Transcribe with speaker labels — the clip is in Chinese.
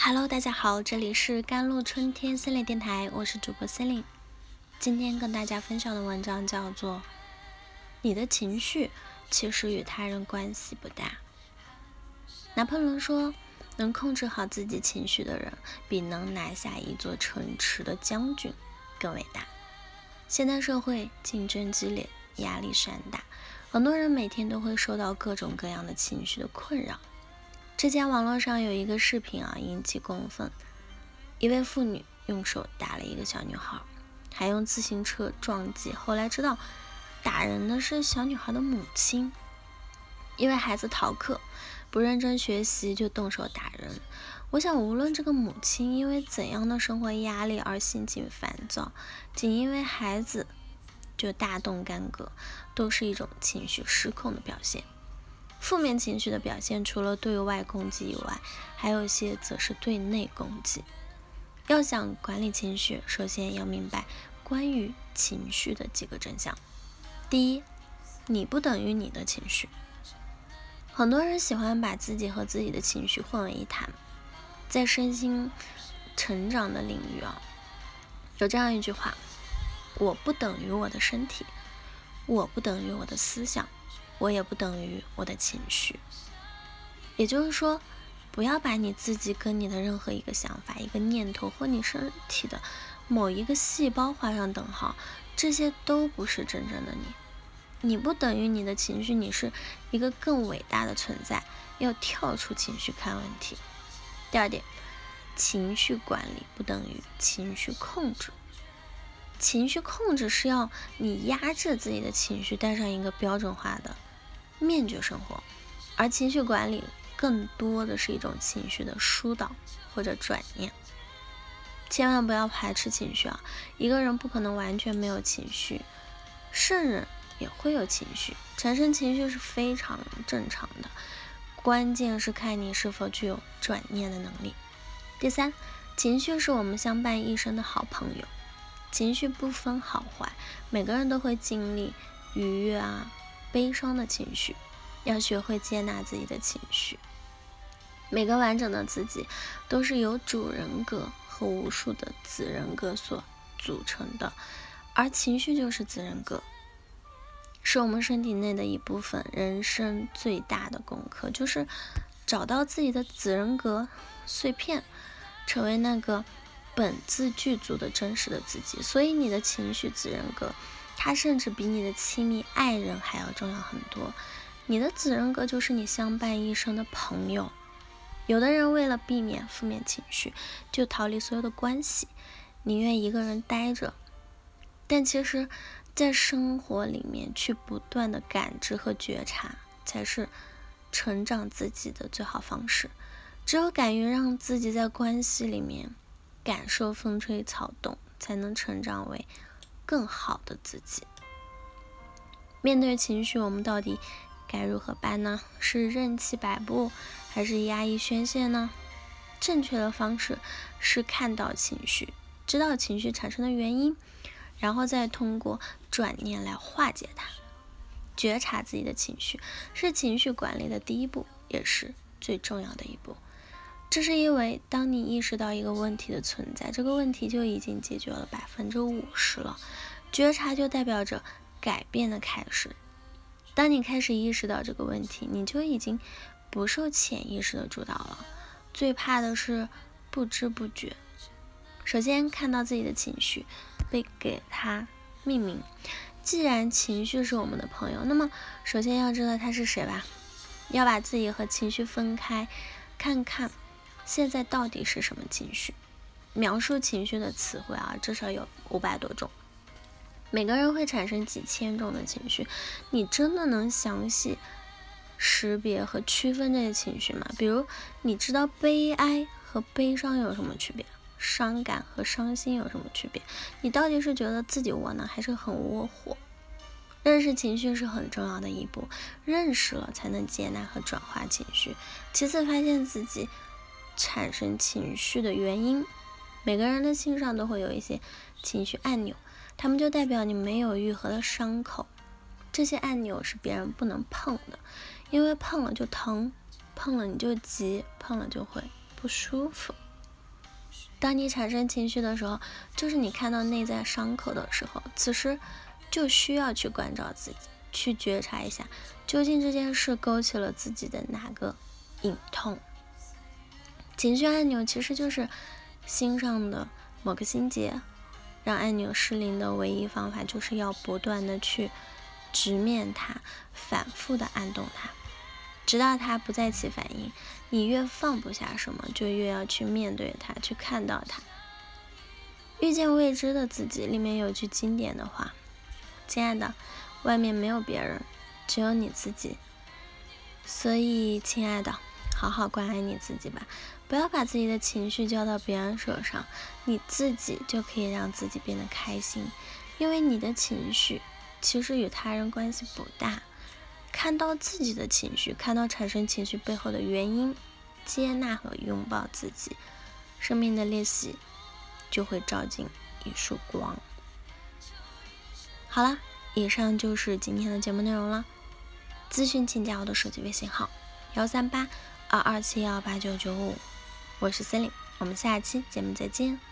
Speaker 1: Hello，大家好，这里是甘露春天心理电台，我是主播心灵。今天跟大家分享的文章叫做《你的情绪其实与他人关系不大》。拿破仑说：“能控制好自己情绪的人，比能拿下一座城池的将军更伟大。”现代社会竞争激烈，压力山大，很多人每天都会受到各种各样的情绪的困扰。之前网络上有一个视频啊，引起公愤。一位妇女用手打了一个小女孩，还用自行车撞击。后来知道，打人的是小女孩的母亲，因为孩子逃课不认真学习就动手打人。我想，无论这个母亲因为怎样的生活压力而心情烦躁，仅因为孩子就大动干戈，都是一种情绪失控的表现。负面情绪的表现，除了对外攻击以外，还有一些则是对内攻击。要想管理情绪，首先要明白关于情绪的几个真相。第一，你不等于你的情绪。很多人喜欢把自己和自己的情绪混为一谈。在身心成长的领域啊，有这样一句话：我不等于我的身体，我不等于我的思想。我也不等于我的情绪，也就是说，不要把你自己跟你的任何一个想法、一个念头或你身体的某一个细胞画上等号，这些都不是真正的你。你不等于你的情绪，你是一个更伟大的存在。要跳出情绪看问题。第二点，情绪管理不等于情绪控制。情绪控制是要你压制自己的情绪，带上一个标准化的。面具生活，而情绪管理更多的是一种情绪的疏导或者转念。千万不要排斥情绪啊！一个人不可能完全没有情绪，圣人也会有情绪，产生情绪是非常正常的。关键是看你是否具有转念的能力。第三，情绪是我们相伴一生的好朋友，情绪不分好坏，每个人都会经历愉悦啊。悲伤的情绪，要学会接纳自己的情绪。每个完整的自己都是由主人格和无数的子人格所组成的，而情绪就是子人格，是我们身体内的一部分。人生最大的功课就是找到自己的子人格碎片，成为那个本自具足的真实的自己。所以，你的情绪子人格。他甚至比你的亲密爱人还要重要很多。你的子人格就是你相伴一生的朋友。有的人为了避免负面情绪，就逃离所有的关系，宁愿一个人待着。但其实，在生活里面去不断的感知和觉察，才是成长自己的最好方式。只有敢于让自己在关系里面感受风吹草动，才能成长为。更好的自己。面对情绪，我们到底该如何办呢？是任其摆布，还是压抑宣泄呢？正确的方式是看到情绪，知道情绪产生的原因，然后再通过转念来化解它。觉察自己的情绪是情绪管理的第一步，也是最重要的一步。这是因为，当你意识到一个问题的存在，这个问题就已经解决了百分之五十了。觉察就代表着改变的开始。当你开始意识到这个问题，你就已经不受潜意识的主导了。最怕的是不知不觉。首先看到自己的情绪，被给它命名。既然情绪是我们的朋友，那么首先要知道它是谁吧。要把自己和情绪分开，看看。现在到底是什么情绪？描述情绪的词汇啊，至少有五百多种。每个人会产生几千种的情绪，你真的能详细识别和区分这些情绪吗？比如，你知道悲哀和悲伤有什么区别？伤感和伤心有什么区别？你到底是觉得自己窝囊，还是很窝火？认识情绪是很重要的一步，认识了才能接纳和转化情绪。其次，发现自己。产生情绪的原因，每个人的心上都会有一些情绪按钮，它们就代表你没有愈合的伤口。这些按钮是别人不能碰的，因为碰了就疼，碰了你就急，碰了就会不舒服。当你产生情绪的时候，就是你看到内在伤口的时候，此时就需要去关照自己，去觉察一下，究竟这件事勾起了自己的哪个隐痛。情绪按钮其实就是心上的某个心结，让按钮失灵的唯一方法，就是要不断的去直面它，反复的按动它。直到它不再起反应，你越放不下什么，就越要去面对它，去看到它。遇见未知的自己里面有句经典的话：“亲爱的，外面没有别人，只有你自己。”所以，亲爱的，好好关爱你自己吧，不要把自己的情绪交到别人手上，你自己就可以让自己变得开心，因为你的情绪其实与他人关系不大。看到自己的情绪，看到产生情绪背后的原因，接纳和拥抱自己，生命的裂隙就会照进一束光。好了，以上就是今天的节目内容了。咨询请加我的手机微信号：幺三八二二七幺八九九五，我是森林，我们下期节目再见。